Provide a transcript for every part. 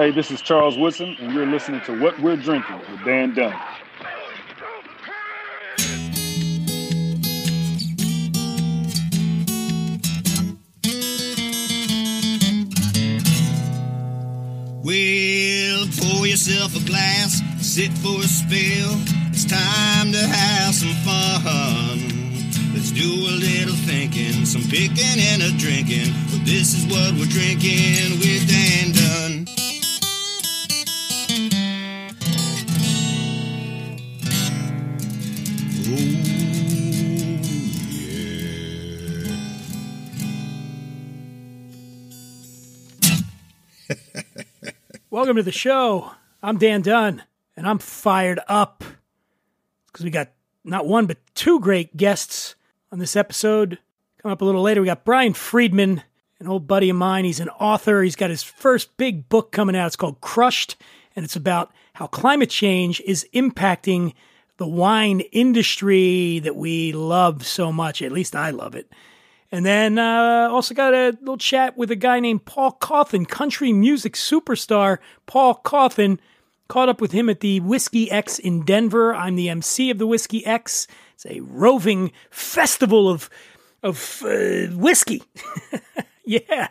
Hey, this is Charles Woodson, and you're listening to What We're Drinking with Dan Dunn. Well, pour yourself a glass, sit for a spill. It's time to have some fun. Let's do a little thinking, some picking and a drinking. But this is what we're drinking with Dan Dunn. Welcome to the show. I'm Dan Dunn, and I'm fired up because we got not one but two great guests on this episode. Coming up a little later, we got Brian Freedman, an old buddy of mine. He's an author. He's got his first big book coming out. It's called Crushed, and it's about how climate change is impacting the wine industry that we love so much. At least I love it. And then uh, also got a little chat with a guy named Paul Cauthen, country music superstar Paul Cauthen. Caught up with him at the WhiskyX in Denver. I'm the MC of the WhiskyX. It's a roving festival of of uh, whiskey. yeah,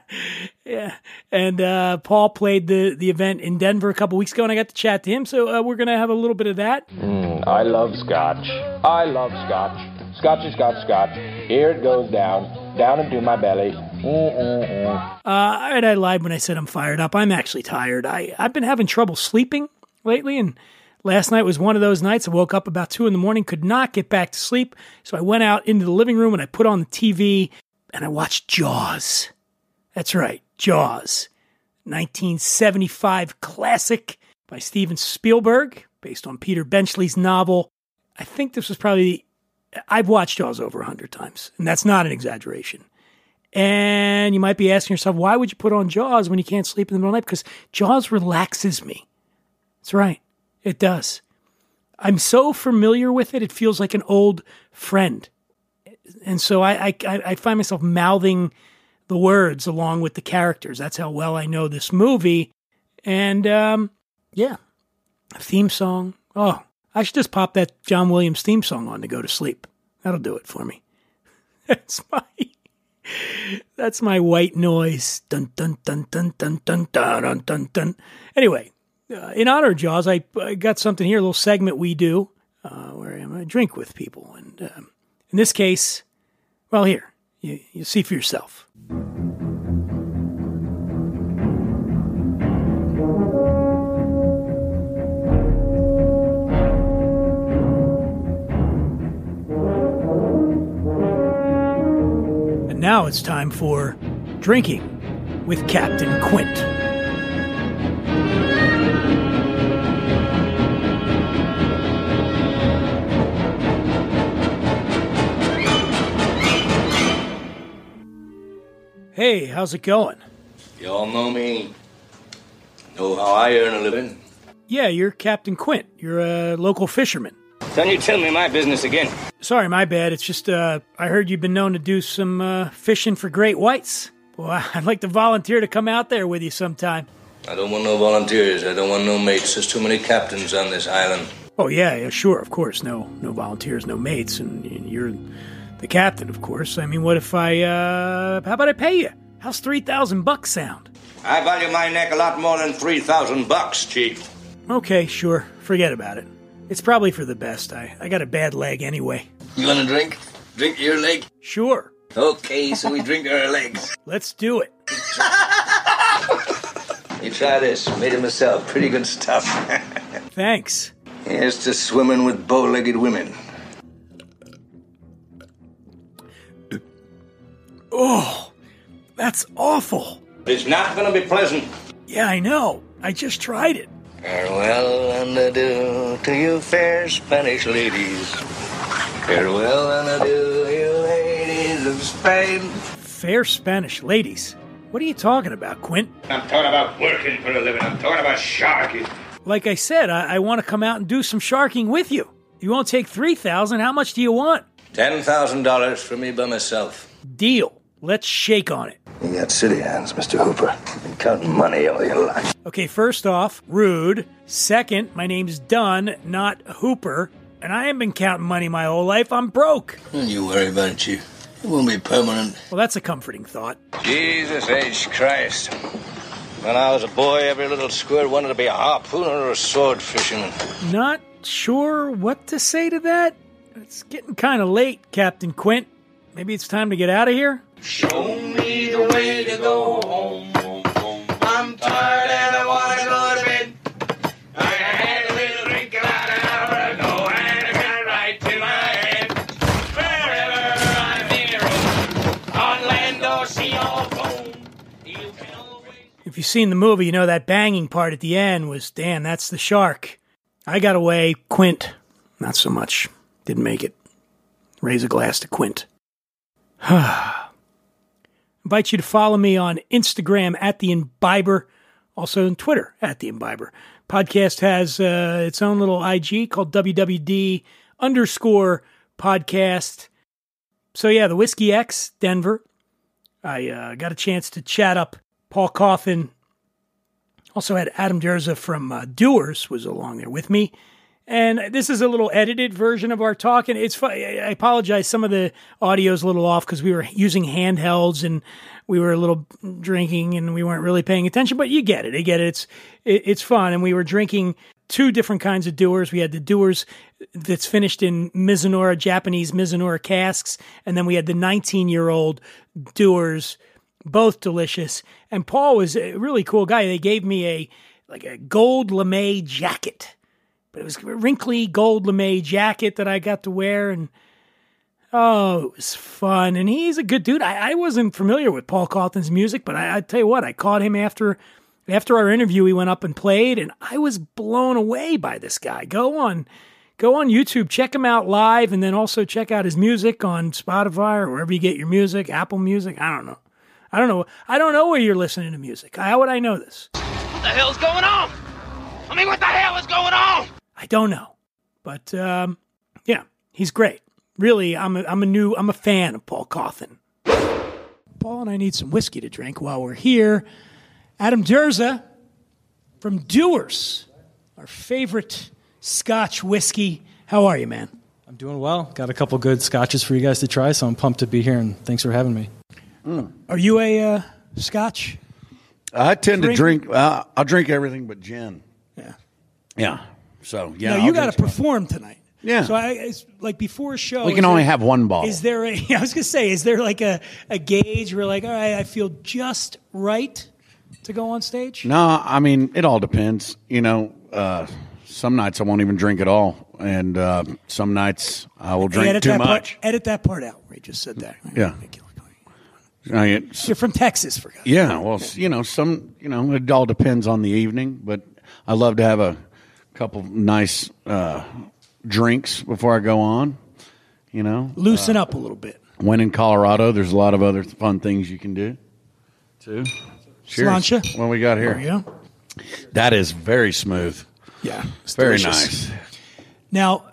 yeah. And uh, Paul played the the event in Denver a couple weeks ago, and I got to chat to him. So uh, we're gonna have a little bit of that. Mm, I love scotch. I love scotch. Scotchy, scotch, scotch. Here it goes down, down into my belly. Uh, and I lied when I said I'm fired up. I'm actually tired. I, I've been having trouble sleeping lately, and last night was one of those nights. I woke up about 2 in the morning, could not get back to sleep. So I went out into the living room and I put on the TV and I watched Jaws. That's right, Jaws. 1975 classic by Steven Spielberg, based on Peter Benchley's novel. I think this was probably, I've watched Jaws over 100 times, and that's not an exaggeration. And you might be asking yourself, why would you put on Jaws when you can't sleep in the middle of the night? Because Jaws relaxes me. That's right, it does. I'm so familiar with it, it feels like an old friend. And so I, I, I find myself mouthing the words along with the characters. That's how well I know this movie. And um, yeah, theme song. Oh, I should just pop that John Williams theme song on to go to sleep. That'll do it for me. That's my that's my white noise. Dun dun dun dun dun dun dun dun dun. dun. Anyway, uh, in honor of Jaws, I, I got something here, a little segment we do uh, where to drink with people. And um, in this case, well, here, you, you see for yourself. Now it's time for drinking with Captain Quint. Hey, how's it going? You all know me. Know how I earn a living. Yeah, you're Captain Quint. You're a local fisherman. Don't you tell me my business again. Sorry, my bad. It's just uh, I heard you've been known to do some uh, fishing for great whites. Well, I'd like to volunteer to come out there with you sometime. I don't want no volunteers. I don't want no mates. There's too many captains on this island. Oh yeah, yeah, sure, of course. No, no volunteers, no mates, and you're The captain, of course. I mean, what if I, uh, how about I pay you? How's 3,000 bucks sound? I value my neck a lot more than 3,000 bucks, Chief. Okay, sure. Forget about it. It's probably for the best. I, I got a bad leg anyway. You want a drink? Drink your leg? Sure. Okay, so we drink our legs. Let's do it. You try this. Made it myself. Pretty good stuff. Thanks. Here's to swimming with bow-legged women. Oh, that's awful. It's not gonna be pleasant. Yeah, I know. I just tried it. Farewell and adieu to you fair Spanish ladies. Farewell and adieu, you ladies of Spain. Fair Spanish ladies. What are you talking about, Quint? I'm talking about working for a living. I'm talking about sharking. Like I said, I, I want to come out and do some sharking with you. You won't take 3000 How much do you want? Ten thousand dollars for me by myself. Deal. Let's shake on it. You got city hands, Mr. Hooper. Been counting money all your life. Okay, first off, rude. Second, my name's Dunn, not Hooper. And I haven't been counting money my whole life. I'm broke. Don't you worry about it, Chief. It won't be permanent. Well, that's a comforting thought. Jesus H. Christ. When I was a boy, every little squirt wanted to be a harpooner or a sword fisherman. Not sure what to say to that. It's getting kind of late, Captain Quint. Maybe it's time to get out of here? Show me the way to go home. I'm tired and I want to go to bed. I had a little drink about an hour ago and I got right to my head. Wherever I'm here, on land or sea or foam, you can always. If you've seen the movie, you know that banging part at the end was damn, that's the shark. I got away. Quint, not so much. Didn't make it. Raise a glass to Quint. Invite you to follow me on Instagram at the Imbiber, also on Twitter at the Imbiber. Podcast has uh, its own little IG called WWD underscore podcast. So yeah, the WhiskyX Denver. I uh, got a chance to chat up Paul Cauthen. Also had Adam Derza from uh, Dewar's was along there with me. And this is a little edited version of our talk. And it's I apologize. Some of the audio is a little off because we were using handhelds and we were a little drinking and we weren't really paying attention. But you get it. You get it. It's it, it's fun. And we were drinking two different kinds of Dewar's. We had the Dewar's that's finished in Mizunara, Japanese Mizunara casks, and then we had the 19 year old Dewar's, both delicious. And Paul was a really cool guy. They gave me a like a gold lame jacket but it was a wrinkly gold lame jacket that I got to wear, and oh, it was fun. And he's a good dude. I, I wasn't familiar with Paul Cauthen's music, but I, I tell you what, I caught him after after our interview. He went up and played, and I was blown away by this guy. Go on, go on YouTube, check him out live, and then also check out his music on Spotify or wherever you get your music, Apple Music. I don't know. I don't know. I don't know where you're listening to music. How would I know this? What the hell's going on? I mean, what the hell is going on? I don't know, but um, yeah, he's great. Really, I'm a, I'm a new I'm a fan of Paul Cauthen. Paul and I need some whiskey to drink while we're here. Adam Derza from Dewar's, our favorite Scotch whiskey. How are you, man? I'm doing well. Got a couple good scotches for you guys to try, so I'm pumped to be here and thanks for having me. Are you a uh, Scotch? I tend Drink- to drink. Uh, I'll drink everything but gin. Yeah. Yeah. So yeah. no, you got to perform tonight. Yeah. So I it's like before a show. We can only there- have one ball. Is there a? I was gonna say, is there like a, a gauge where like, all right, I feel just right to go on stage? No, I mean it all depends. You know, uh, some nights I won't even drink at all, and uh, some nights I will drink edit too that much. Part, edit that part out where you just said that. Yeah. Make it look like- I mean, You're from Texas, for God's yeah. Well, you know, some. You know, it all depends on the evening, but I love to have a couple nice uh, drinks before I go on. You know, Loosen up a little bit. when in Colorado, there's a lot of other fun things you can do. Too. Cheers. Sláinte. What we got here? you go. That is very smooth. Yeah. It's Very delicious. nice. Now,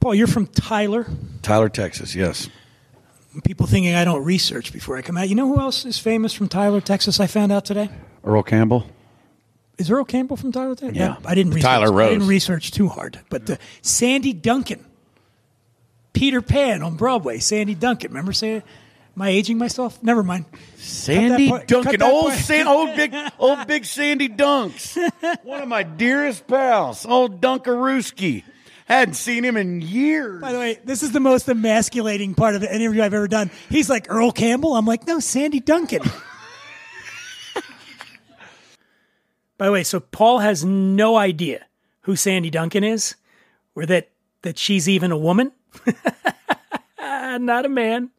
Paul, you're from Tyler. Tyler, Texas. Yes. People thinking I don't research before I come out. You know who else is famous from Tyler, Texas? I found out today. Earl Campbell. Is Earl Campbell from Tyler? Texas? Yeah. I didn't research. Tyler I didn't research too hard, but uh, Sandy Duncan. Peter Pan on Broadway. Sandy Duncan. Remember saying? Am I aging myself? Never mind. Sandy part- Duncan, old. San, old big, old big Sandy Dunks, one of my dearest pals, old Dunkarooski. Hadn't seen him in years. By the way, this is the most emasculating part of an interview I've ever done. He's like Earl Campbell. I'm like, no, Sandy Duncan. By the way, so Paul has no idea who Sandy Duncan is, or that that she's even a woman. Not a man.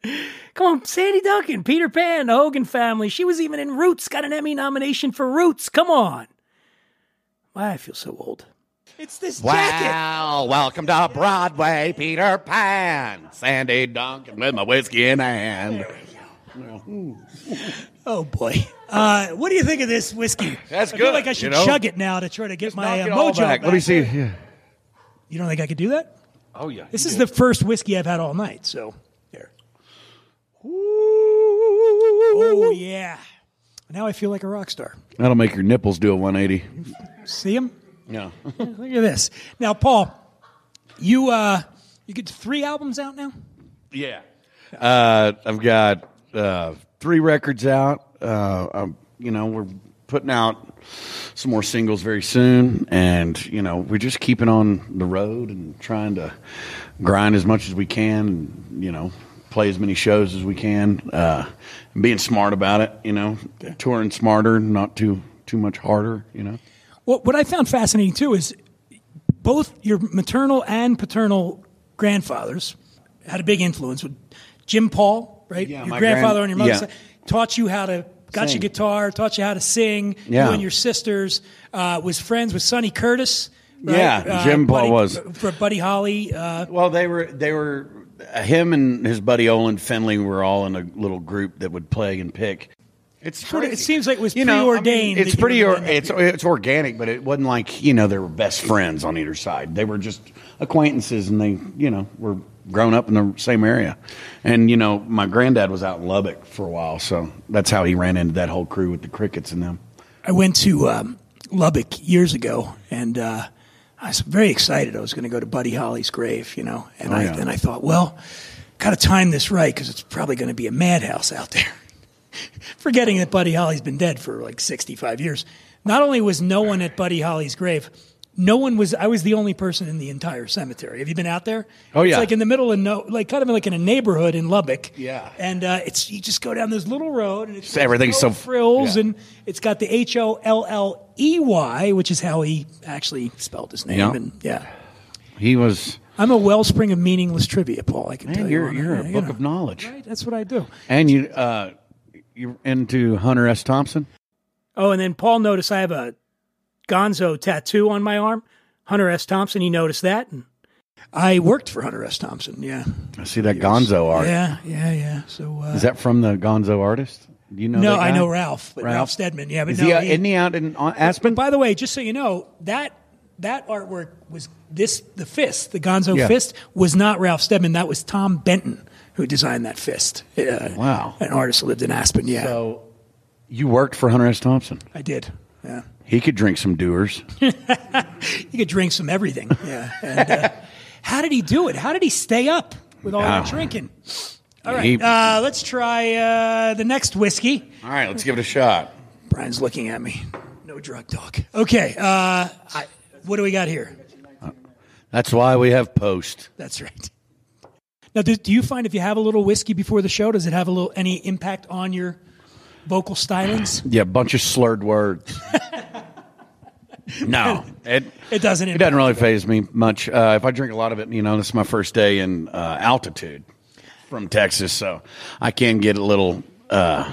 Come on, Sandy Duncan, Peter Pan, the Hogan family. She was even in Roots. Got an Emmy nomination for Roots. Come on. Why I feel so old. It's this jacket. Well, welcome to Broadway, Peter Pan. Sandy Duncan with my whiskey in hand. Hmm. Oh boy. Uh, what do you think of this whiskey? That's good. I feel like I should you know? chug it now to try to get my uh, mojo back. back. Let me see. Yeah. You don't think I could do that? Oh yeah. This is the first whiskey I've had all night. So here. Oh yeah. Now I feel like a rock star. That'll make your nipples do a 180. See them? Yeah. Look at this. Now, Paul, you uh, you get three albums out now. Yeah. Uh, I've got uh, three records out. Uh, um, you know, we're putting out some more singles very soon, and you know, we're just keeping on the road and trying to grind as much as we can, and you know, play as many shows as we can. Uh, being smart about it, you know, touring smarter, not too too much harder. You know. Well, what I found fascinating too is both your maternal and paternal grandfathers had a big influence with Jim Paul, right? Yeah, your grandfather grand- on your mother's yeah. side taught you how to got Sing. you guitar, taught you how to sing. Yeah. You and your sisters uh, was friends with Sonny Curtis. right? Yeah, Uh, Jim Paul Buddy- was. for Buddy Holly. Uh, Well, they were they were him and his buddy Olin Finley were all in a little group that would play and pick. It's Sort of- it seems like it was You know, I mean, it's pretty. Or, it's it's organic, but it wasn't like you know they were best friends on either side. They were just acquaintances, and they you know were grown up in the same area. And you know, my granddad was out in Lubbock for a while, so that's how he ran into that whole crew with the crickets and them. I went to um, Lubbock years ago, and uh, I was very excited. I was going to go to Buddy Holly's grave, you know, and Oh, I yeah. and I thought, well, got to time this right because it's probably going to be a madhouse out there. Forgetting that Buddy Holly's been dead for like sixty-five years. Not only was no one at Buddy Holly's grave, no one was. I was the only person in the entire cemetery. Have you been out there? Oh, It's yeah. like in the middle of no, like kind of like in a neighborhood in Lubbock. Yeah. and uh, it's you just go down this little road and it's So everything's no so- frills yeah. and it's got the H O L L E Y, which is how he actually spelled his name. Yeah. And yeah, He was. I'm a wellspring of meaningless trivia, Paul. I can Man, tell you're you. you're Yeah, a you book know. of knowledge, Right? That's what I do. and you uh, you're into Hunter S. Thompson. Oh, and then Paul noticed I have a Gonzo tattoo on my arm. Hunter S. Thompson. He noticed that, and I worked for Hunter S. Thompson. Yeah, I see that Gonzo art. yeah, yeah, yeah. So uh, Is that from the Gonzo artist? Do you know? no, I know Ralph, but Ralph, Ralph? Steadman. Yeah, but Is no, he, uh, he- isn't he out in uh, Aspen? By the way, just so you know, that that artwork was this the fist, the Gonzo Yeah. fist was not Ralph Steadman. That was Tom Benton who designed that fist. Uh, Wow. an artist who lived in Aspen. Yeah, So you worked for Hunter S. Thompson. I did. Yeah, He could drink some Dewar's. he could drink some everything. Yeah. And, uh, how did he do it? How did he stay up with all that Ah. drinking? All right, He- uh, let's try uh, the next whiskey. All right, let's give it a shot. Brian's looking at me. No drug talk. Okay, uh, I, what do we got here? That's why we have post. That's right. Now, do, do you find if you have a little whiskey before the show, does it have a little any impact on your vocal stylings? Yeah, a bunch of slurred words. no, it It doesn't. it doesn't really phase me much. Uh, if I drink a lot of it, you know, this is my first day in uh, altitude from Texas, so I can get a little uh,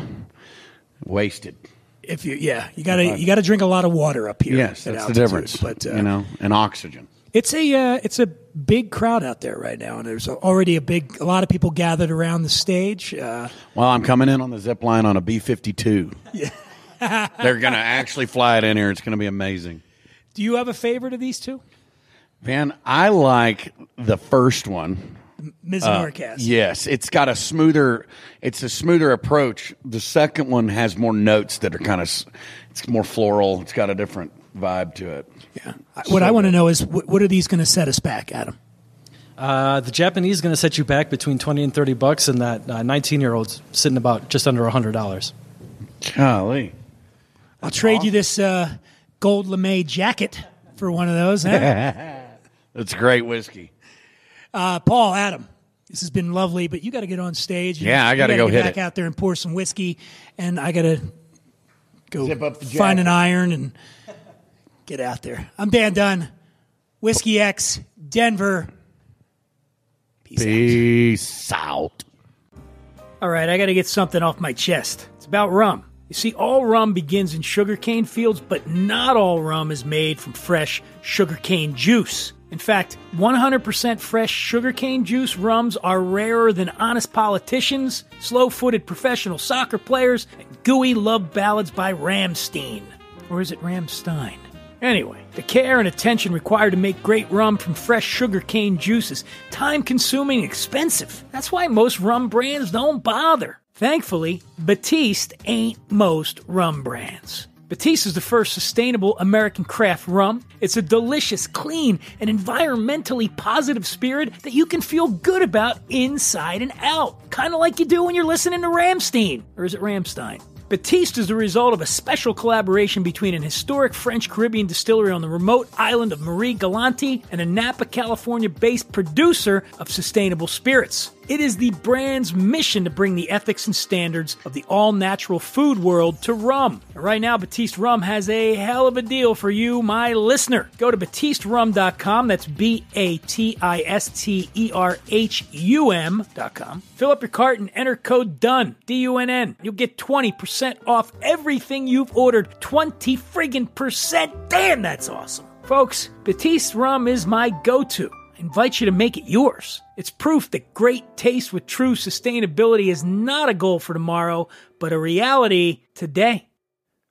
wasted. If you, yeah, you gotta you gotta drink a lot of water up here. Yes, that's altitude. the difference. But uh, you know, and oxygen. It's a uh, it's a big crowd out there right now, and there's already a big a lot of people gathered around the stage. Uh, Well, I'm coming in on the zip line on a B 52. Yeah. They're going to actually fly it in here. It's going to be amazing. do you have a favorite of these two, Man, I like the first one. Ms. Uh, Norcast? Yes, it's got a smoother. It's a smoother approach. The second one has more notes that are kind of. It's more floral. It's got a different vibe to it. yeah. What I want to know is what, what are these going to set us back, Adam? Uh, the Japanese is going to set you back between 20 and 30 bucks, and that 19 year old's sitting about just under $100. Golly. I'll trade you this uh, gold lame jacket for one of those. Huh? That's great whiskey. uh, Paul, Adam, this has been lovely, but you got to get on stage. Yeah, I you gotta gotta go get hit back it. out there and pour some whiskey, and I got to go Zip up the find an iron and get out there. I'm Dan Dunn, WhiskyX, Denver. Peace out. All right, I got to get something off my chest. It's about rum. You see, all rum begins in sugarcane fields, but not all rum is made from fresh sugarcane juice. In fact, 100% fresh sugarcane juice rums are rarer than honest politicians, slow footed professional soccer players, and gooey love ballads by Rammstein. Or is it Rammstein? Anyway, the care and attention required to make great rum from fresh sugarcane juice is time consuming and expensive. That's why most rum brands don't bother. Thankfully, Batiste ain't most rum brands. Batiste is the first sustainable American craft rum. It's a delicious, clean, and environmentally positive spirit that you can feel good about inside and out. Kind of like you do when you're listening to Rammstein. Or is it Rammstein? Batiste is the result of a special collaboration between an historic French Caribbean distillery on the remote island of Marie Galante and a Napa, California based producer of sustainable spirits. It is the brand's mission to bring the ethics and standards of the all natural food world to rum. And right now, Batiste Rum has a hell of a deal for you, my listener. Go to BatisteRum.com, that's B A T I S T E R H U M.com. Fill up your cart and enter code DUNN, D U N N. You'll get 20% off everything you've ordered. 20 friggin' percent. Damn, that's awesome. Folks, Batiste Rum is my go to. I invite you to make it yours. It's proof that great taste with true sustainability is not a goal for tomorrow, but a reality today.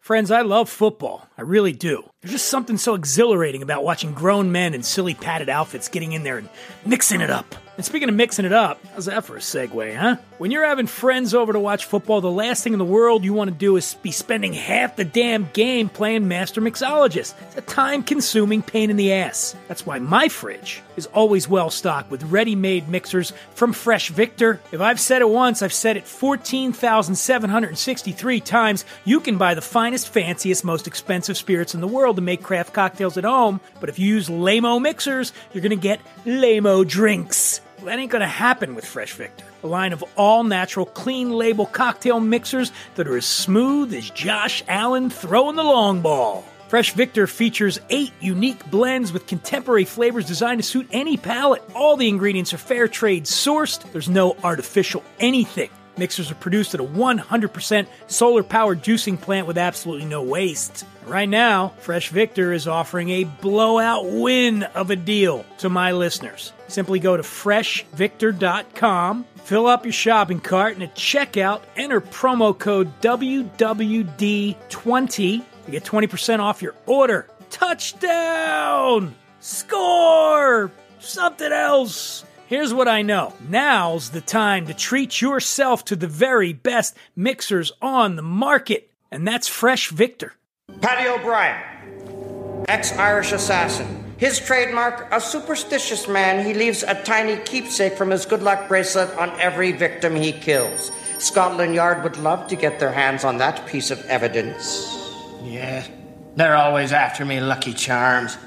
Friends, I love football. I really do. There's just something so exhilarating about watching grown men in silly padded outfits getting in there and mixing it up. And speaking of mixing it up, how's that for a segue, huh? When you're having friends over to watch football, the last thing in the world you want to do is be spending half the damn game playing Master Mixologist. It's a time consuming pain in the ass. That's why my fridge is always well stocked with ready made mixers from Fresh Victor. If I've said it once, I've said it 14,763 times. You can buy the finest, fanciest, most expensive spirits in the world to make craft cocktails at home, but if you use Lamo mixers, you're gonna get Lamo drinks. Well, that ain't gonna happen with Fresh Victor. A line of all natural, clean label cocktail mixers that are as smooth as Josh Allen throwing the long ball. Fresh Victor features eight unique blends with contemporary flavors designed to suit any palate. All the ingredients are fair trade sourced, there's no artificial anything. Mixers are produced at a 100% solar powered juicing plant with absolutely no waste. Right now, Fresh Victor is offering a blowout win of a deal to my listeners. Simply go to freshvictor.com, fill up your shopping cart, and at checkout, enter promo code WWD20 to get 20% off your order. Touchdown! Score! Something else! Here's what I know. Now's the time to treat yourself to the very best mixers on the market, and that's Fresh Victor. Paddy O'Brien, ex Irish assassin. His trademark, a superstitious man, he leaves a tiny keepsake from his good luck bracelet on every victim he kills. Scotland Yard would love to get their hands on that piece of evidence. Yeah, they're always after me, Lucky Charms.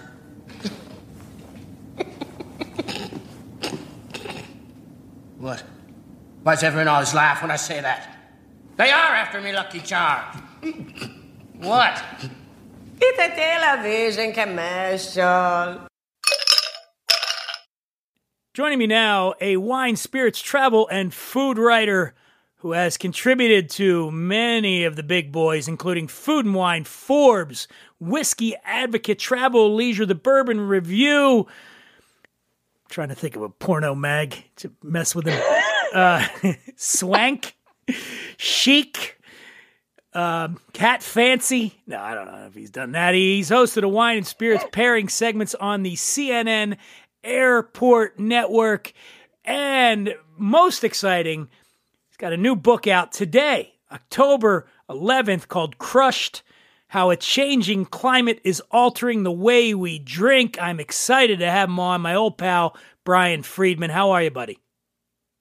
What? Why's everyone always laugh when I say that? They are after me, Lucky Charms. what? It's a television commercial. Joining me now, a wine, spirits, travel, and food writer who has contributed to many of the big boys, including Food and Wine, Forbes, Whiskey Advocate, Travel, Leisure, The Bourbon Review. Trying to think of a porno mag to mess with him. uh, Swank, Chic, um, Cat Fancy. No, I don't know if he's done that. He's hosted a wine and spirits pairing segments on the CNN Airport Network. And most exciting, he's got a new book out today, October 11th, called Crushed How a Changing Climate is Altering the Way We Drink. I'm excited to have him on, my old pal, Brian Freedman. How are you, buddy?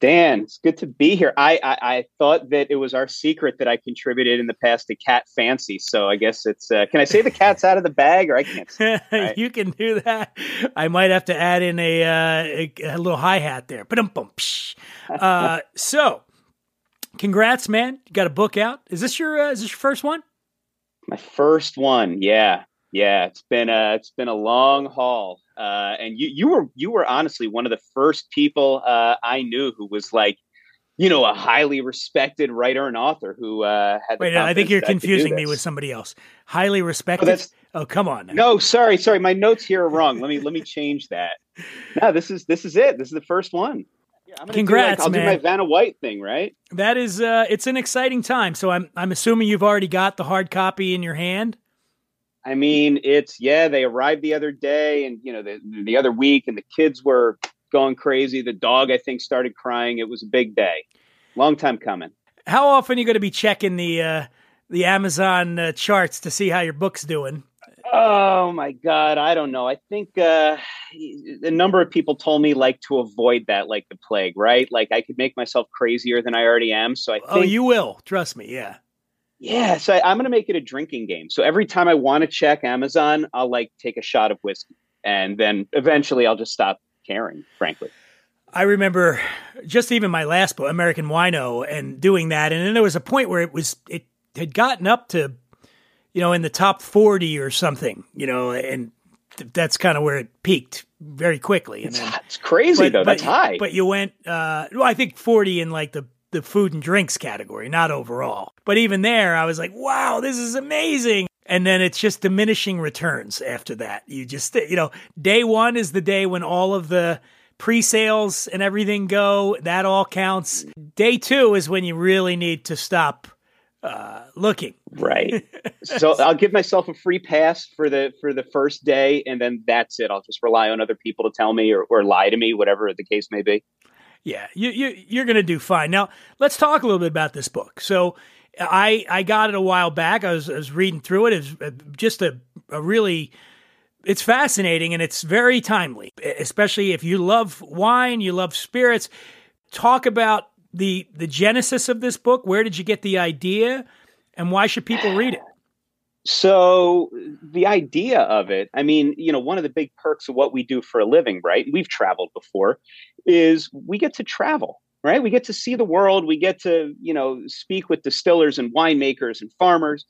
Dan, it's good to be here. I, I, I thought that it was our secret that I contributed in the past to Cat Fancy, so I guess it's. Uh, can I say the cat's out of the bag, or I can't? Say, right? you can do that. I might have to add in a uh, a, a little hi hat there. Uh, so, congrats, man! You got a book out. Is this your uh, is this your first one? My first one, yeah, yeah. It's been a it's been a long haul, uh, and you you were you were honestly one of the first people uh, I knew who was like, you know, a highly respected writer and author who uh, had. the Wait, I think you're that I could do confusing me with somebody else. Highly respected. that's- oh, come on. now. No, sorry, sorry. My notes here are wrong. Let me let me change that. No, this is this is it. This is the first one. I'm gonna do, Congrats, like, I'll man. do my Vanna White thing, right? That is, uh, it's an exciting time. So I'm, I'm assuming you've already got the hard copy in your hand. I mean, it's yeah. They arrived the other day, and you know, the the other week, and the kids were going crazy. The dog, I think, started crying. It was a big day. Long time coming. How often are you going to be checking the, uh, the Amazon uh, charts to see how your book's doing? Oh my god, I don't know. I think uh, a number of people told me like to avoid that like the plague, right? Like I could make myself crazier than I already am. So I oh, think Oh, you will. Trust me. Yeah. Yeah, so I, I'm going to make it a drinking game. So every time I want to check Amazon, I'll like take a shot of whiskey, and then eventually I'll just stop caring. Frankly, I remember just even my last book, American Wino, and doing that. And then there was a point where it was, it had gotten up to, you know, in the top 40 or something, you know, and that's kind of where it peaked very quickly. And then, it's crazy though. That's high. But you went, uh, well, I think 40 in like the, the food and drinks category, not overall. But even there, I was like, wow, this is amazing. And then it's just diminishing returns after that. You just, you know, day one is the day when all of the pre sales and everything go. That all counts. Day two is when you really need to stop uh, looking. right. so I'll give myself a free pass for the for the first day, and then that's it. I'll just rely on other people to tell me or, or lie to me, whatever the case may be. Yeah, you, you you're going to do fine. Now, let's talk a little bit about this book. So, I I got it a while back. I was, I was reading through it. It's uh, just a, a really it's fascinating and it's very timely, especially if you love wine, you love spirits. Talk about the the genesis of this book. Where did you get the idea, and why should people read it? So the idea of it, I mean, you know, one of the big perks of what we do for a living, right? We've traveled before, is we get to travel, right? We get to see the world. We get to, you know, speak with distillers and winemakers and farmers.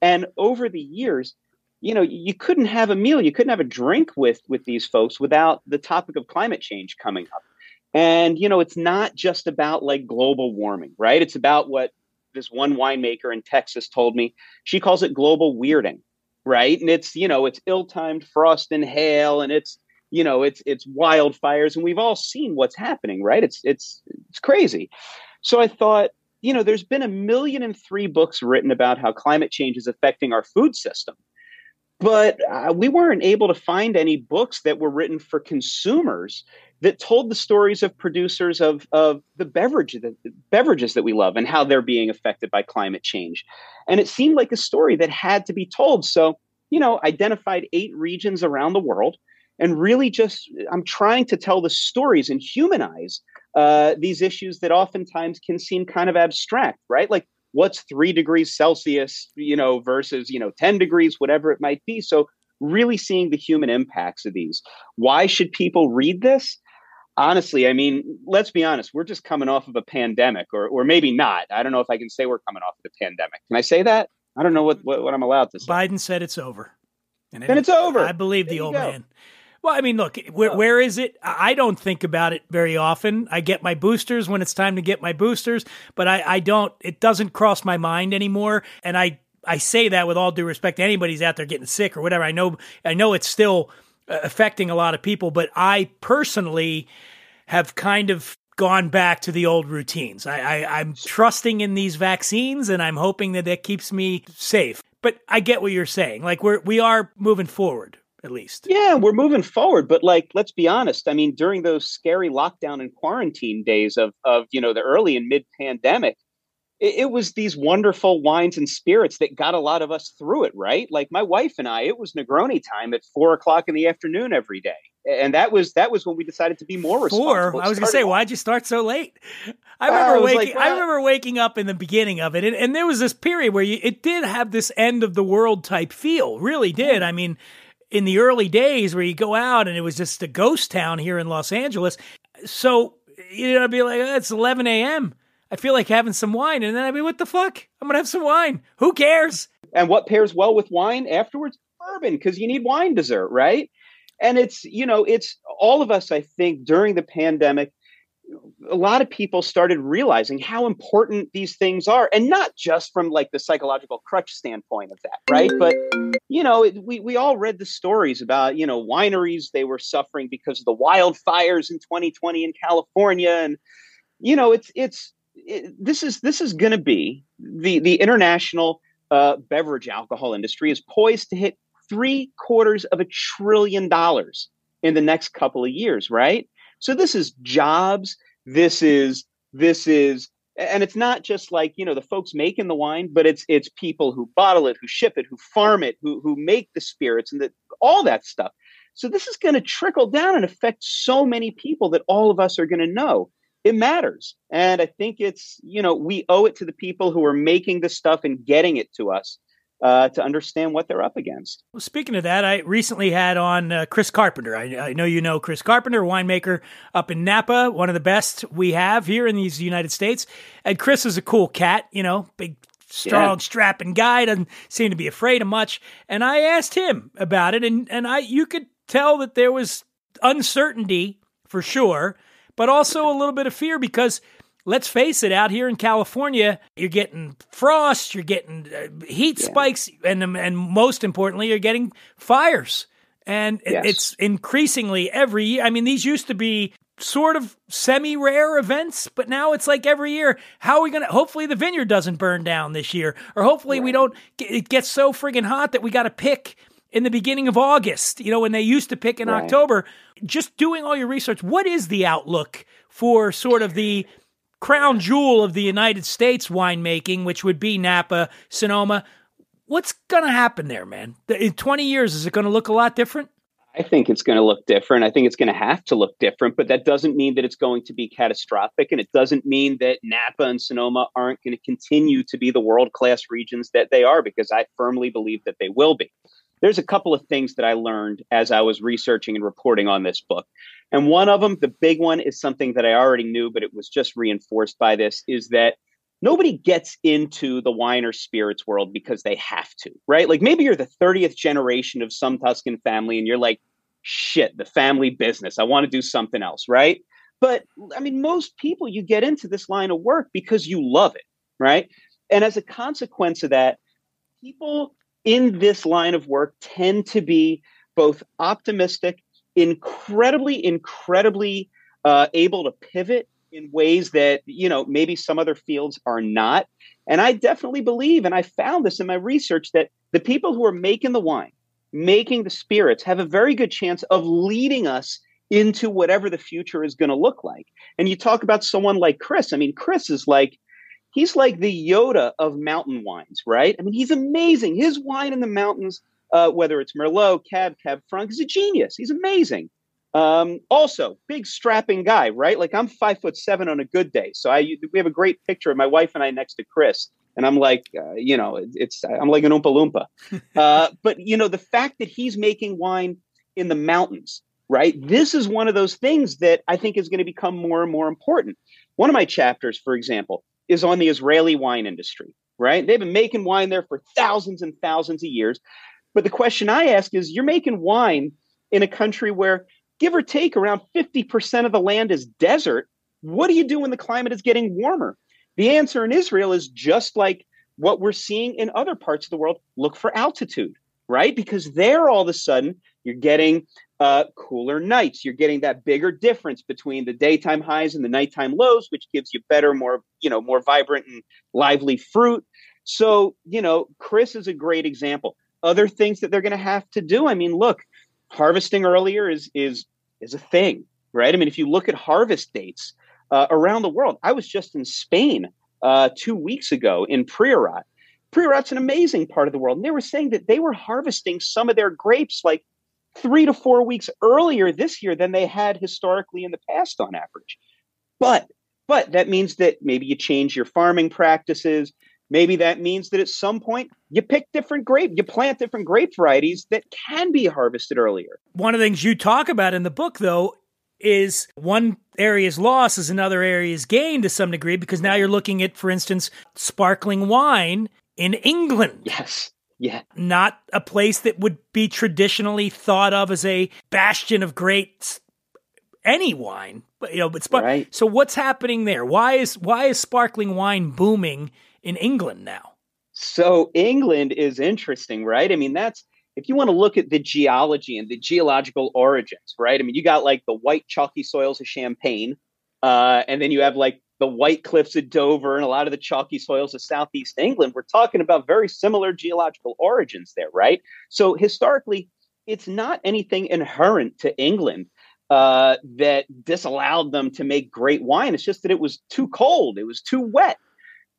And over the years, you know, you couldn't have a meal, you couldn't have a drink with with these folks without the topic of climate change coming up. And you know, it's not just about like global warming, right? It's about what this one winemaker in Texas told me. She calls it global weirding, right? And it's, you know, it's ill-timed frost and hail and it's, you know, it's it's wildfires and we've all seen what's happening, right? It's it's it's crazy. So I thought, you know, there's been a million and three books written about how climate change is affecting our food system. But uh, we weren't able to find any books that were written for consumers that told the stories of producers of, of the beverage the beverages that we love and how they're being affected by climate change. And it seemed like a story that had to be told. So, you know, identified eight regions around the world and really just I'm trying to tell the stories and humanize uh, these issues that oftentimes can seem kind of abstract, right? Like what's three degrees Celsius, you know, versus, you know, 10 degrees, whatever it might be. So really seeing the human impacts of these. Why should people read this? Honestly, I mean, let's be honest, we're just coming off of a pandemic, or or maybe not. I don't know if I can say we're coming off of a pandemic. Can I say that? I don't know what, what, what I'm allowed to say. Biden said it's over. And Then it's over. I believe the There you old go. man. Well, I mean, look, where, where is it? I don't think about it very often. I get my boosters when it's time to get my boosters, but I, I don't, it doesn't cross my mind anymore. And I, I say that with all due respect to anybody who's out there getting sick or whatever. I know, I know it's still uh, affecting a lot of people, but I personally have kind of gone back to the old routines. I, I, I'm trusting in these vaccines and I'm hoping that that keeps me safe. But I get what you're saying. Like we're, we are moving forward at least. Yeah, we're moving forward, but like, let's be honest. I mean, during those scary lockdown and quarantine days of of you know the early and mid pandemic, it, it was these wonderful wines and spirits that got a lot of us through it, right? Like my wife and I, it was Negroni time at four o'clock in the afternoon every day, and that was that was when we decided to be more responsible. Four. I was going to say, why'd you start so late? I Uh, remember I waking. like, I remember waking up in the beginning of it, and, and there was this period where you, it did have this end of the world type feel. Really did. I mean, in the early days where you go out and it was just a ghost town here in Los Angeles. So you know, I'd be like, oh, it's 11 a.m. I feel like having some wine, and then I'd be, what the fuck? I'm gonna have some wine. Who cares? And what pairs well with wine afterwards? Bourbon, because you need wine dessert, right? And it's, you know, it's all of us, I think, during the pandemic, a lot of people started realizing how important these things are. And not just from like the psychological crutch standpoint of that, right? But, you know, it, we, we all read the stories about, you know, wineries, they were suffering because of the wildfires in 2020 in California. And, you know, it's, it's, it, this is, this is going to be the, the international uh, beverage alcohol industry is poised to hit three quarters of a trillion dollars in the next couple of years, right? So this is jobs. This is this is, and it's not just like you know the folks making the wine, but it's it's people who bottle it, who ship it, who farm it, who who make the spirits, and that all that stuff. So this is going to trickle down and affect so many people that all of us are going to know it matters. And I think it's, you know, we owe it to the people who are making the stuff and getting it to us uh, to understand what they're up against. Well, speaking of that, I recently had on uh, Chris Carpenter. I, I know you know Chris Carpenter, winemaker up in Napa, one of the best we have here in these United States. And Chris is a cool cat, you know, big, strong, Yeah. strapping guy, doesn't seem to be afraid of much. And I asked him about it, and and I you could tell that there was uncertainty for sure, but also a little bit of fear because let's face it, out here in California, you're getting frost, you're getting uh, heat spikes, and and most importantly, you're getting fires. And Yes. it's increasingly every year. I mean, these used to be sort of semi rare events, but now it's like every year. How are we going to? Hopefully, the vineyard doesn't burn down this year, or hopefully, we don't. Get, it gets so friggin' hot that we got to pick in the beginning of August. You know, when they used to pick in Right. October. Just doing all your research. What is the outlook for sort of the crown jewel of the United States winemaking, which would be Napa, Sonoma? What's going to happen there, man? In 20 years, is it going to look a lot different? I think it's going to look different. I think it's going to have to look different, but that doesn't mean that it's going to be catastrophic. And it doesn't mean that Napa and Sonoma aren't going to continue to be the world class regions that they are, because I firmly believe that they will be. There's a couple of things that I learned as I was researching and reporting on this book. And one of them, the big one, is something that I already knew, but it was just reinforced by this is that nobody gets into the wine or spirits world because they have to, right? Like maybe you're the 30th generation of some Tuscan family and you're like, shit, the family business. I want to do something else, right? But I mean, most people, you get into this line of work because you love it, right? And as a consequence of that, people in this line of work tend to be both optimistic, incredibly, incredibly uh, able to pivot in ways that you know maybe some other fields are not. And I definitely believe, and I found this in my research, that the people who are making the wine, making the spirits, have a very good chance of leading us into whatever the future is going to look like. And you talk about someone like Chris. I mean, Chris is like he's like the Yoda of mountain wines, right? I mean, he's amazing. His wine in the mountains, uh, whether it's Merlot, Cab, Cab Franc, is a genius. He's amazing. Um, also, big strapping guy, right? Like I'm five foot seven on a good day, so I we have a great picture of my wife and I next to Chris, and I'm like, uh, you know, it- it's I'm like an oompa loompa. uh, but you know, the fact that he's making wine in the mountains, right? This is one of those things that I think is going to become more and more important. One of my chapters, for example, is on the Israeli wine industry, right? They've been making wine there for thousands and thousands of years. But the question I ask is you're making wine in a country where, give or take, around 50% of the land is desert. What do you do when the climate is getting warmer? The answer in Israel is just like what we're seeing in other parts of the world look for altitude, right? Because there, all of a sudden, you're getting uh, cooler nights. You're getting that bigger difference between the daytime highs and the nighttime lows, which gives you better, more you know, more vibrant and lively fruit. So you know, Chris is a great example. Other things that they're going to have to do. I mean, look, harvesting earlier is is is a thing, right? I mean, if you look at harvest dates uh, around the world, I was just in Spain uh, two weeks ago in Priorat. Priorat's an amazing part of the world. And they were saying that they were harvesting some of their grapes like three to four weeks earlier this year than they had historically in the past on average. But but that means that maybe you change your farming practices. Maybe that means that at some point you pick different grape, you plant different grape varieties that can be harvested earlier. One of the things you talk about in the book, though, is one area's loss is another area's gain to some degree because now you're looking at, for instance, sparkling wine in England. Yes. Yeah. Not a place that would be traditionally thought of as a bastion of great any wine, but you know, but spar- Right. so what's happening there? Why is why is sparkling wine booming in England now? So England is interesting, right? I mean, that's if you want to look at the geology and the geological origins, right? I mean, you got like the white chalky soils of Champagne, uh, and then you have like the white cliffs of Dover and a lot of the chalky soils of southeast England. We're talking about very similar geological origins there, right? So historically, it's not anything inherent to England uh, that disallowed them to make great wine. It's just that it was too cold, it was too wet.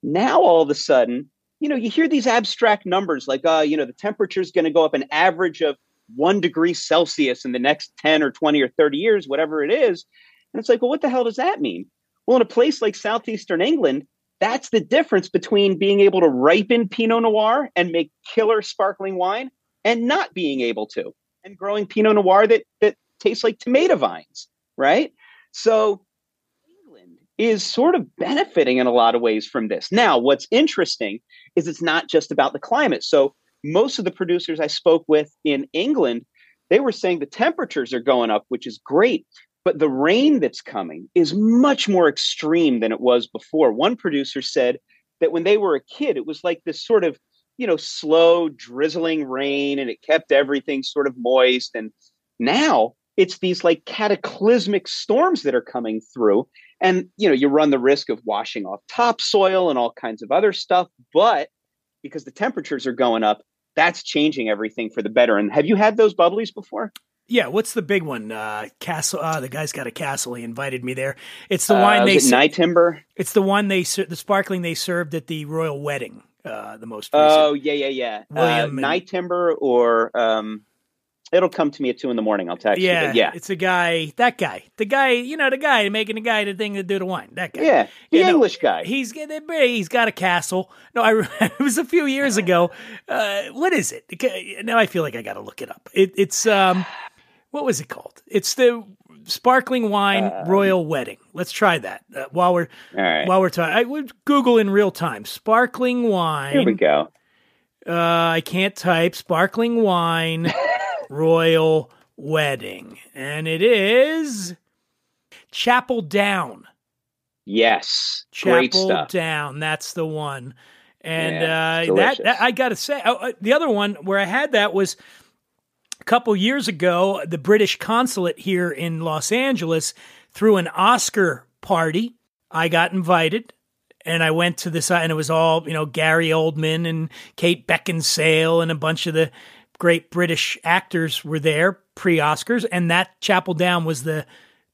Now all of a sudden, you know, you hear these abstract numbers like, uh, you know, the temperature is going to go up an average of one degree Celsius in the next 10 or 20 or 30 years, whatever it is. And it's like, well, what the hell does that mean? Well, in a place like southeastern England, that's the difference between being able to ripen Pinot Noir and make killer sparkling wine and not being able to, and growing Pinot Noir that that tastes like tomato vines, right? So England is sort of benefiting in a lot of ways from this. Now, what's interesting is it's not just about the climate. So most of the producers I spoke with in England, they were saying the temperatures are going up, which is great, but the rain that's coming is much more extreme than it was before. One producer said that when they were a kid, it was like this sort of, you know, slow drizzling rain and it kept everything sort of moist. And now it's these like cataclysmic storms that are coming through. And, you know, you run the risk of washing off topsoil and all kinds of other stuff. But because the temperatures are going up, that's changing everything for the better. And have you had those bubblies before? Yeah, what's the big one? Uh, castle. Uh, the guy's got a castle. He invited me there. It's the Uh, wine they. was it ser- Nyetimber? It's the one they. ser- The sparkling they served at the royal wedding. Uh, the most. Recent. Oh yeah, yeah, yeah. William uh, and- Nyetimber or um, it'll come to me at two in the morning. I'll text yeah, you. But yeah, It's a guy. That guy. The guy. You know, the guy making the guy the thing to do the wine. That guy. yeah, the no, English guy. He's got he's got a castle. No, I it was a few years ago. Uh, what is it? Now I feel like I got to look it up. It, it's um, what was it called? It's the sparkling wine royal wedding. Let's try that uh, while we're right. while we're talking. I would Google in real time sparkling wine. Here we go. Uh, I can't type sparkling wine royal wedding, and it is Chapel Down. Yes, great Chapel. Down. That's the one. And Yeah, uh, that, that I got to say, oh, uh, the other one where I had that was couple years ago. The British consulate here in Los Angeles threw an Oscar party. I got invited, and I went to this, and it was all you know Gary Oldman and Kate Beckinsale and a bunch of the great British actors were there pre Oscars, and that Chapel Down was the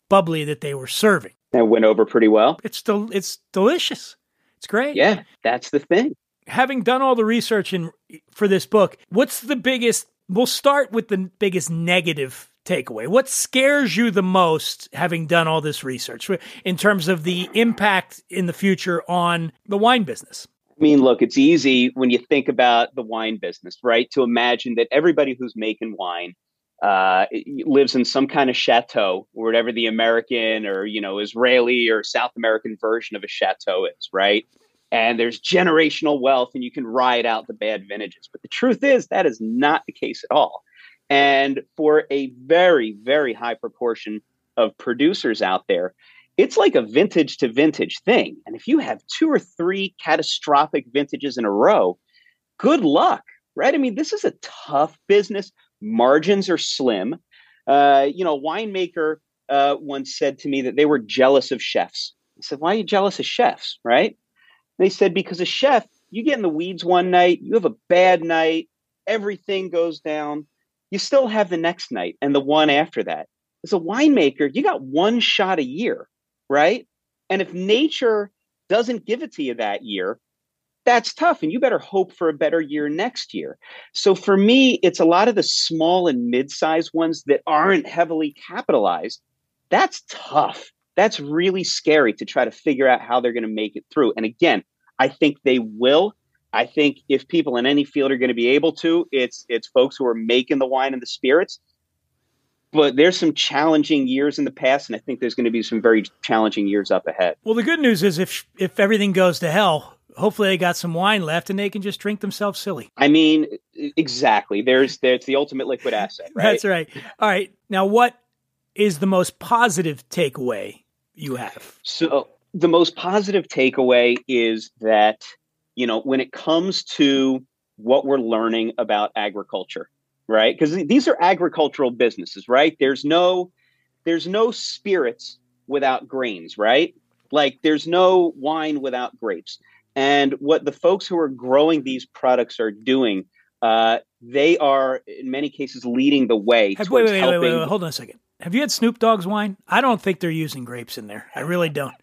bubbly that they were serving. It went over pretty well. It's del- it's delicious. It's great. Yeah, that's the thing. Having done all the research in for this book, what's the biggest? We'll start with the biggest negative takeaway. What scares you the most having done all this research in terms of the impact in the future on the wine business? I mean, look, it's easy when you think about the wine business, right? To imagine that everybody who's making wine uh, lives in some kind of chateau, whatever the American or you know Israeli or South American version of a chateau is, right? And there's generational wealth, and you can ride out the bad vintages. But the truth is, that is not the case at all. And for a very, very high proportion of producers out there, it's like a vintage to vintage thing. And if you have two or three catastrophic vintages in a row, good luck, right? I mean, this is a tough business. Margins are slim. Uh, you know, a winemaker uh, once said to me that they were jealous of chefs. I said, Why are you jealous of chefs, right? They said, Because a chef, you get in the weeds one night, you have a bad night, everything goes down. You still have the next night and the one after that. As a winemaker, you got one shot a year, right? And if nature doesn't give it to you that year, that's tough. And you better hope for a better year next year. So for me, it's a lot of the small and mid sized ones that aren't heavily capitalized. That's tough. That's really scary to try to figure out how they're going to make it through. And again, I think they will. I think if people in any field are going to be able to, it's it's folks who are making the wine and the spirits. But there's some challenging years in the past, and I think there's going to be some very challenging years up ahead. Well, the good news is if if everything goes to hell, hopefully they got some wine left and they can just drink themselves silly. I mean, exactly. There's there's the ultimate liquid asset, right? That's right. All right. Now, what is the most positive takeaway you have? So the most positive takeaway is that you know when it comes to what we're learning about agriculture, right? Because these are agricultural businesses, right? There's no there's no spirits without grains, right? Like there's no wine without grapes. And what the folks who are growing these products are doing, uh, they are in many cases leading the way. Have, wait, wait, wait, wait, hold on a second. Have you had Snoop Dogg's wine? I don't think they're using grapes in there. I really don't.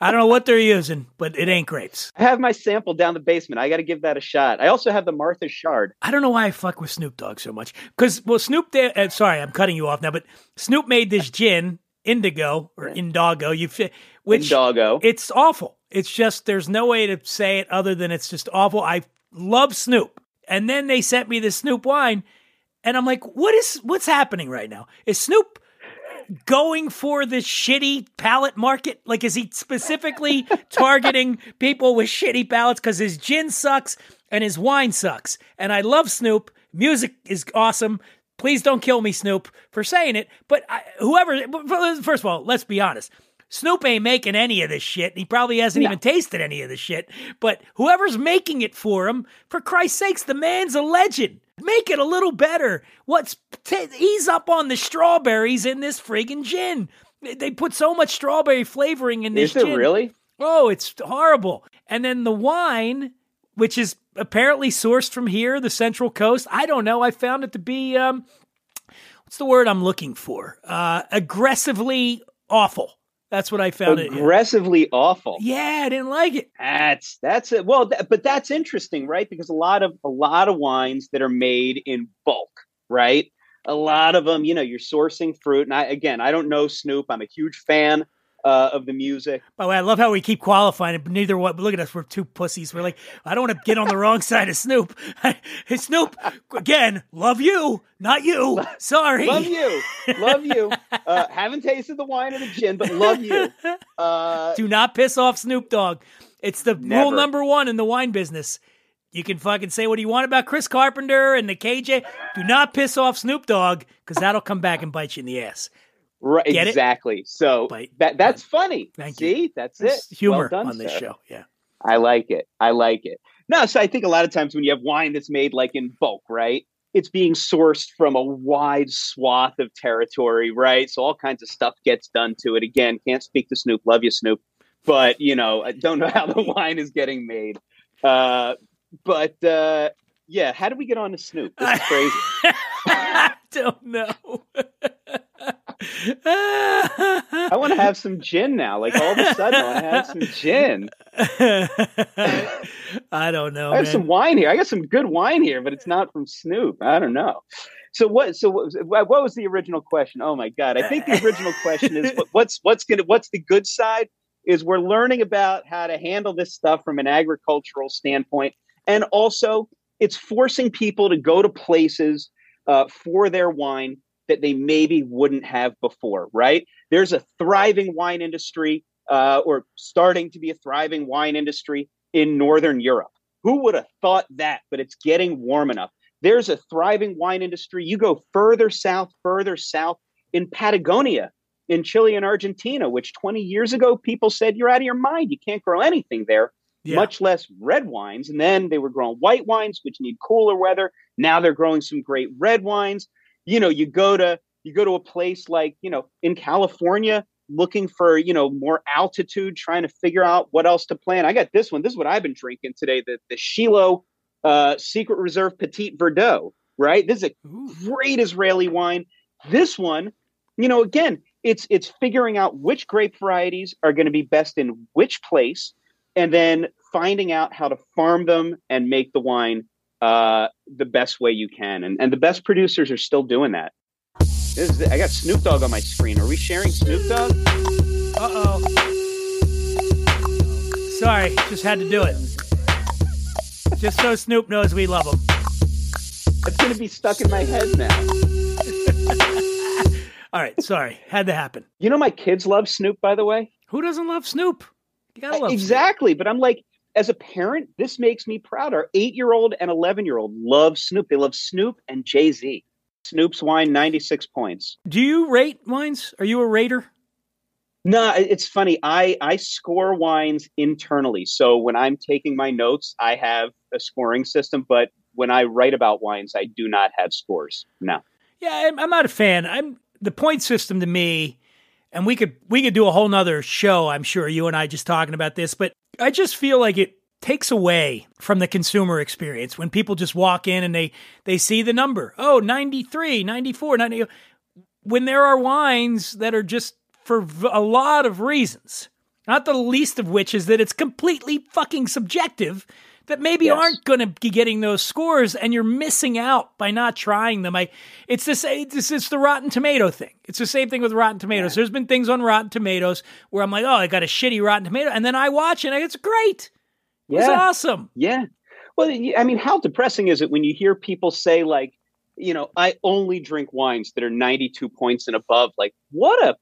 I don't know what they're using, but it ain't grapes. I have my sample down the basement. I got to give that a shot. I also have the Martha Shard. I don't know why I fuck with Snoop Dogg so much. Because, well, Snoop, did, uh, sorry, I'm cutting you off now, but Snoop made this gin, Indigo, or Indoggo, you, fi- which Indoggo. it's awful. It's just, there's no way to say it other than it's just awful. I love Snoop. And then they sent me this Snoop wine, and I'm like, what is, what's happening right now? Is Snoop going for the shitty palate market? Like, is he specifically targeting people with shitty palates because his gin sucks and his wine sucks? And I love Snoop. Music is awesome. Please don't kill me, Snoop, for saying it. But I, whoever, first of all, let's be honest. Snoop ain't making any of this shit. He probably hasn't even tasted any of this shit. But whoever's making it for him, for Christ's sakes, the man's a legend. Make it a little better. What's t- ease up on the strawberries in this friggin' gin? They- put so much strawberry flavoring in this Is it gin. really? Oh, it's horrible. And then the wine, which is apparently sourced from here, the Central Coast. I don't know. I found it to be um, what's the word I'm looking for? Uh, aggressively awful. That's what I found it. Aggressively awful. Yeah, I didn't like it. That's that's it. Well, th- but that's interesting, right? Because a lot of a lot of wines that are made in bulk, right? A lot of them, you know, you're sourcing fruit. And I again, I don't know Snoop. I'm a huge fan uh, of the music. By the way, I love how we keep qualifying it, neither one. Look at us, we're two pussies. We're like, I don't want to get on the wrong side of Snoop. hey, Snoop, again, love you, not you. Sorry. Love you, love you. Uh, haven't tasted the wine or the gin, but love you. Uh, Do not piss off Snoop Dogg. It's the rule number one in the wine business. You can fucking say what you want about Chris Carpenter and the KJ. Do not piss off Snoop Dogg because that'll come back and bite you in the ass. Right, Get it? exactly. So that that's funny. Thank you. See, that's There's it. humor Well done, on this sir. show. Yeah. I like it. I like it. No, so I think a lot of times when you have wine that's made like in bulk, right? It's being sourced from a wide swath of territory, right? So all kinds of stuff gets done to it. Again, can't speak to Snoop. Love you, Snoop. But, you know, I don't know how the wine is getting made. Uh, but uh, yeah, how do we get on to Snoop? This is crazy. I don't know. I want to have some gin now. Like all of a sudden, I want to have some gin. I don't know. I have man. some wine here. I got some good wine here, but it's not from Snoop. I don't know. So what? So what was, what was the original question? Oh my god! I think the original question is what, what's what's gonna what's the good side? Is we're learning about how to handle this stuff from an agricultural standpoint, and also it's forcing people to go to places uh, for their wine that they maybe wouldn't have before. Right? There's a thriving wine industry, uh, or starting to be a thriving wine industry in Northern Europe. Who would have thought that? But it's getting warm enough. There's a thriving wine industry. You go further south, further south in Patagonia, in Chile and Argentina, which 20 years ago people said you're out of your mind. You can't grow anything there, Yeah. much less red wines. And then they were growing white wines, which need cooler weather. Now they're growing some great red wines. You know, you go to you go to a place like you know in California looking for you know more altitude, trying to figure out what else to plant. I got this one. This is what I've been drinking today. The the Shiloh uh, Secret Reserve Petit Verdot. Right. This is a great Israeli wine. This one, you know, again, it's it's figuring out which grape varieties are going to be best in which place. and then finding out how to farm them and make the wine uh, the best way you can. And, and the best producers are still doing that. This is, I got Snoop Dogg on my screen. Are we sharing Snoop Dogg? Uh oh. Sorry, just had to do it. Just so Snoop knows we love him. It's going to be stuck in my head now. All right, sorry. Had to happen. You know, my kids love Snoop, by the way. Who doesn't love Snoop? You gotta love Snoop. exactly. But I'm like, as a parent, this makes me proud. Our eight year old and 11 year old love Snoop. They love Snoop and Jay Z. Snoop's wine, 96 points. Do you rate wines? Are you a rater? No, it's funny. I I score wines internally. So when I'm taking my notes, I have a scoring system. But when I write about wines, I do not have scores. No. Yeah, I'm, I'm not a fan. I'm the point system to me, and we could we could do a whole nother show. I'm sure you and I just talking about this, but I just feel like it takes away from the consumer experience when people just walk in and they they see the number oh 93 94 90 when there are wines that are just for a lot of reasons not the least of which is that it's completely fucking subjective that maybe Yes. aren't going to be getting those scores and you're missing out by not trying them. I it's the same it's, it's the Rotten Tomato thing. It's the same thing with Rotten Tomatoes. There's been things on Rotten Tomatoes where I'm like, "Oh, I got a shitty Rotten Tomato." And then I watch it and it's great. Yeah. awesome. Yeah. Well, I mean, how depressing is it when you hear people say, like, you know, I only drink wines that are 92 points and above? Like, what a.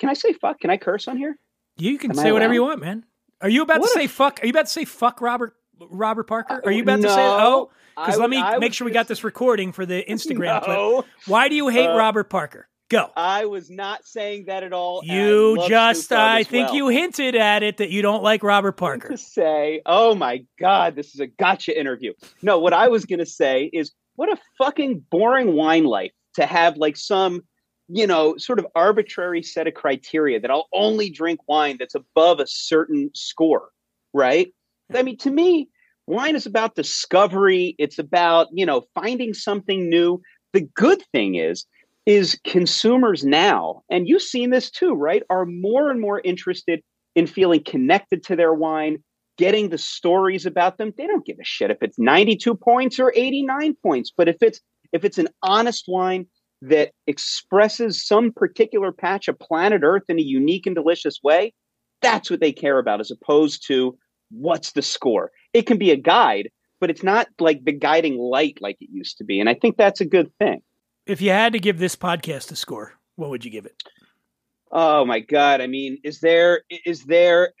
Can I say fuck? Can I curse on here? You can Am I say whatever allowed? you want, man. Are you about What to say fuck? Are you about to say fuck Robert Robert Parker? Are you about to say oh? Because let me I make sure we got this recording for the Instagram No. clip. Why do you hate Uh, Robert Parker? Go. I was not saying that at all. and I You just, I think well. you hinted at it that you don't like Robert Parker. to say, oh my God, this is a gotcha interview. No, what I was going to say is, what a fucking boring wine life to have like some, you know, sort of arbitrary set of criteria that I'll only drink wine that's above a certain score, right? I mean, to me, wine is about discovery. It's about, you know, finding something new. The good thing is, is consumers now, and you've seen this too, right? Are more and more interested in feeling connected to their wine, getting the stories about them. They don't give a shit if it's 92 points or 89 points, but if it's if it's an honest wine that expresses some particular patch of planet Earth in a unique and delicious way, that's what they care about as opposed to what's the score. It can be a guide, but it's not like the guiding light like it used to be. And I think that's a good thing. If you had to give this podcast a score, what would you give it? Oh my god! I mean, is there is there?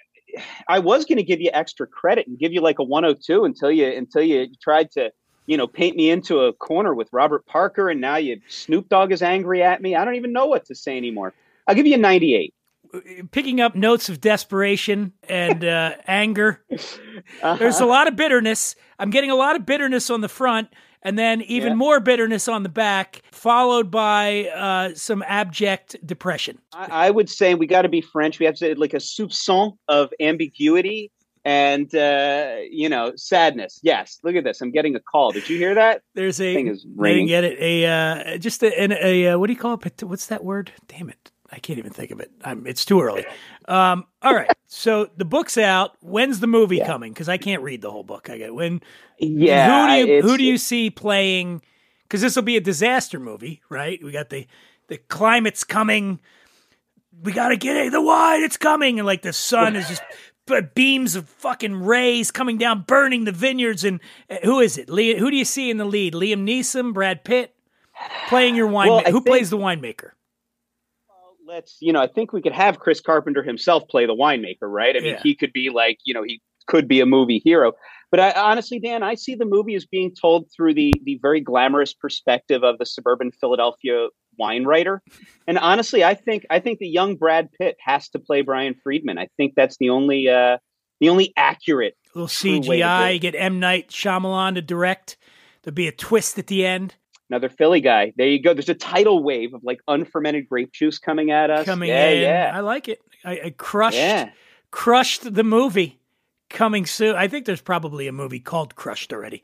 I was going to give you extra credit and give you like a 102 until you until you tried to you know paint me into a corner with Robert Parker, and now you Snoop Dogg is angry at me. I don't even know what to say anymore. I'll give you a 98. Picking up notes of desperation and uh, anger. Uh-huh. There's a lot of bitterness. I'm getting a lot of bitterness on the front, and then even Yeah. more bitterness on the back, followed by uh, some abject depression. I, I would say we got to be French. We have to like a soupçon of ambiguity and uh, you know sadness. Yes, look at this. I'm getting a call. Did you hear that? There's a thing is ringing. get it. A uh, just a, an- a, uh what do you call it? What's that word? Damn it. I can't even think of it. I'm, it's too early. Um, all right. So the book's out. When's the movie coming? Because I can't read the whole book. I get when. Yeah, Who do you Who do you see playing? Because this will be a disaster movie, right? We got the the climate's coming. We got to get it. The wine. It's coming, and like the sun is just. But beams of fucking rays coming down, burning the vineyards, and uh, who is it? Lee, who do you see in the lead? Liam Neeson, Brad Pitt, playing your wine. Well, I who think- plays the winemaker? Let's you know i think we could have chris carpenter himself play the winemaker right i mean Yeah. he could be like you know he could be a movie hero but I, honestly dan i see the movie as being told through the the very glamorous perspective of the suburban philadelphia wine writer and honestly i think i think the young brad pitt has to play brian freedman i think that's the only uh the only accurate A little true way to do CGI. Get M Night Shyamalan to direct. There'll be a twist at the end. Another philly guy there you go there's a tidal wave of like unfermented grape juice coming at us coming yeah in. yeah I like it. I, I crushed Yeah. crushed the movie coming soon. I think there's probably a movie called Crushed already.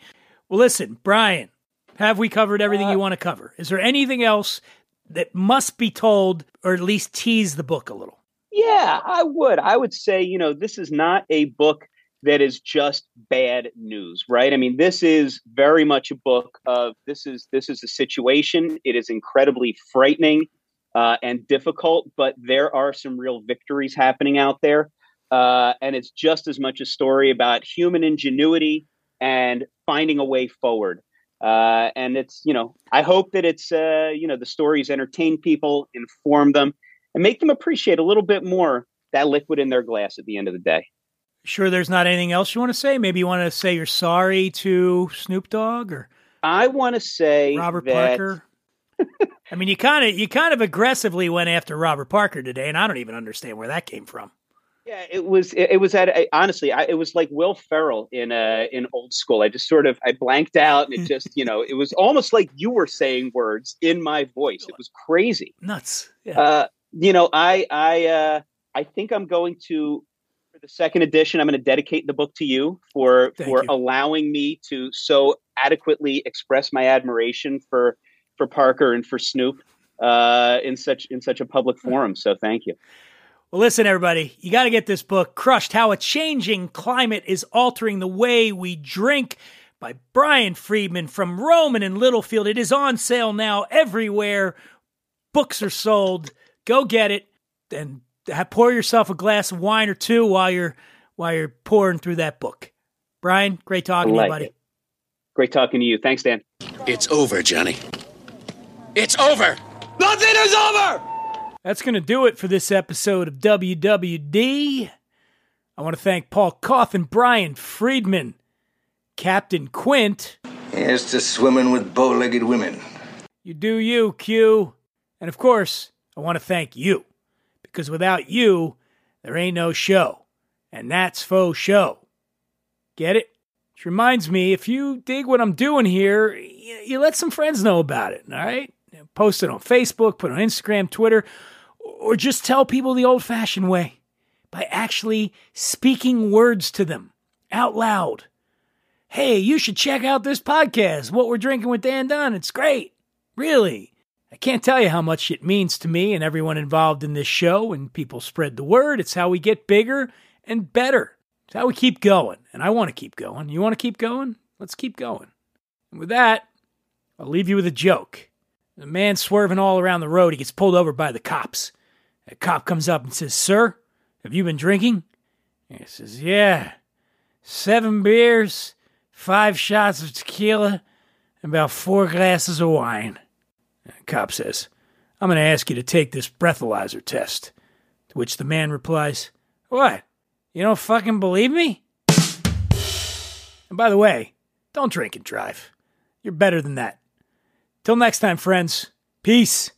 Well, listen, Brian, have we covered everything Uh, you want to cover? Is there anything else that must be told or at least tease the book a little? Yeah, I would. I would say, you know, this is not a book that is just bad news, right? I mean, this is very much a book of this is this is a situation. It is incredibly frightening uh, and difficult, but there are some real victories happening out there, uh, and it's just as much a story about human ingenuity and finding a way forward. Uh, and it's you know, I hope that it's uh, you know the stories entertain people, inform them, and make them appreciate a little bit more that liquid in their glass at the end of the day. Sure, there's not anything else you want to say. Maybe you want to say you're sorry to Snoop Dogg or I want to say Robert that- Parker. I mean, you kind of you kind of aggressively went after Robert Parker today, and I don't even understand where that came from. Yeah, it was it, it was at I, honestly I, it was like Will Ferrell in uh in old school. I just sort of I blanked out and it just you know it was almost like you were saying words in my voice. It was crazy. Nuts. Yeah. Uh, you know, I I uh, I think I'm going to for the second edition. I'm going to dedicate the book to you for Thank for you. allowing me to so adequately express my admiration for for Parker and for Snoop uh, in such in such a public forum. So thank you. Well, listen, everybody, you got to get this book, Crushed How a Changing Climate is Altering the Way We Drink by Brian Freedman from Rowman and Littlefield. It is on sale now everywhere. Books are sold. Go get it and pour yourself a glass of wine or two while you're while you're pouring through that book. Brian, great talking to you, buddy. it. Great talking to you. Thanks, Dan. It's over, Johnny. It's over. Nothing is over! That's going to do it for this episode of WWD. I want to thank Paul Cauthen and Brian Freedman, Captain Quint. Here's to swimming with bow legged women. You do you, Q. And of course, I want to thank you, because without you, there ain't no show. And that's faux show. Get it? Which reminds me, if you dig what I'm doing here, you, let some friends know about it, all right? Post it on Facebook, put it on Instagram, Twitter, or just tell people the old fashioned way by actually speaking words to them out loud. Hey, you should check out this podcast, What We're Drinking with Dan Dunn. It's great. Really. I can't tell you how much it means to me and everyone involved in this show, and people spread the word. It's how we get bigger and better. It's how we keep going. And I want to keep going. You want to keep going? Let's keep going. And with that, I'll leave you with a joke. A man swerving all around the road, he gets pulled over by the cops. A cop comes up and says, Sir, have you been drinking? And he says, Yeah. Seven beers, five shots of tequila, and about four glasses of wine. Cop says, I'm going to ask you to take this breathalyzer test. To which the man replies, What? You don't fucking believe me? And by the way, don't drink and drive. You're better than that. Till next time, friends. Peace.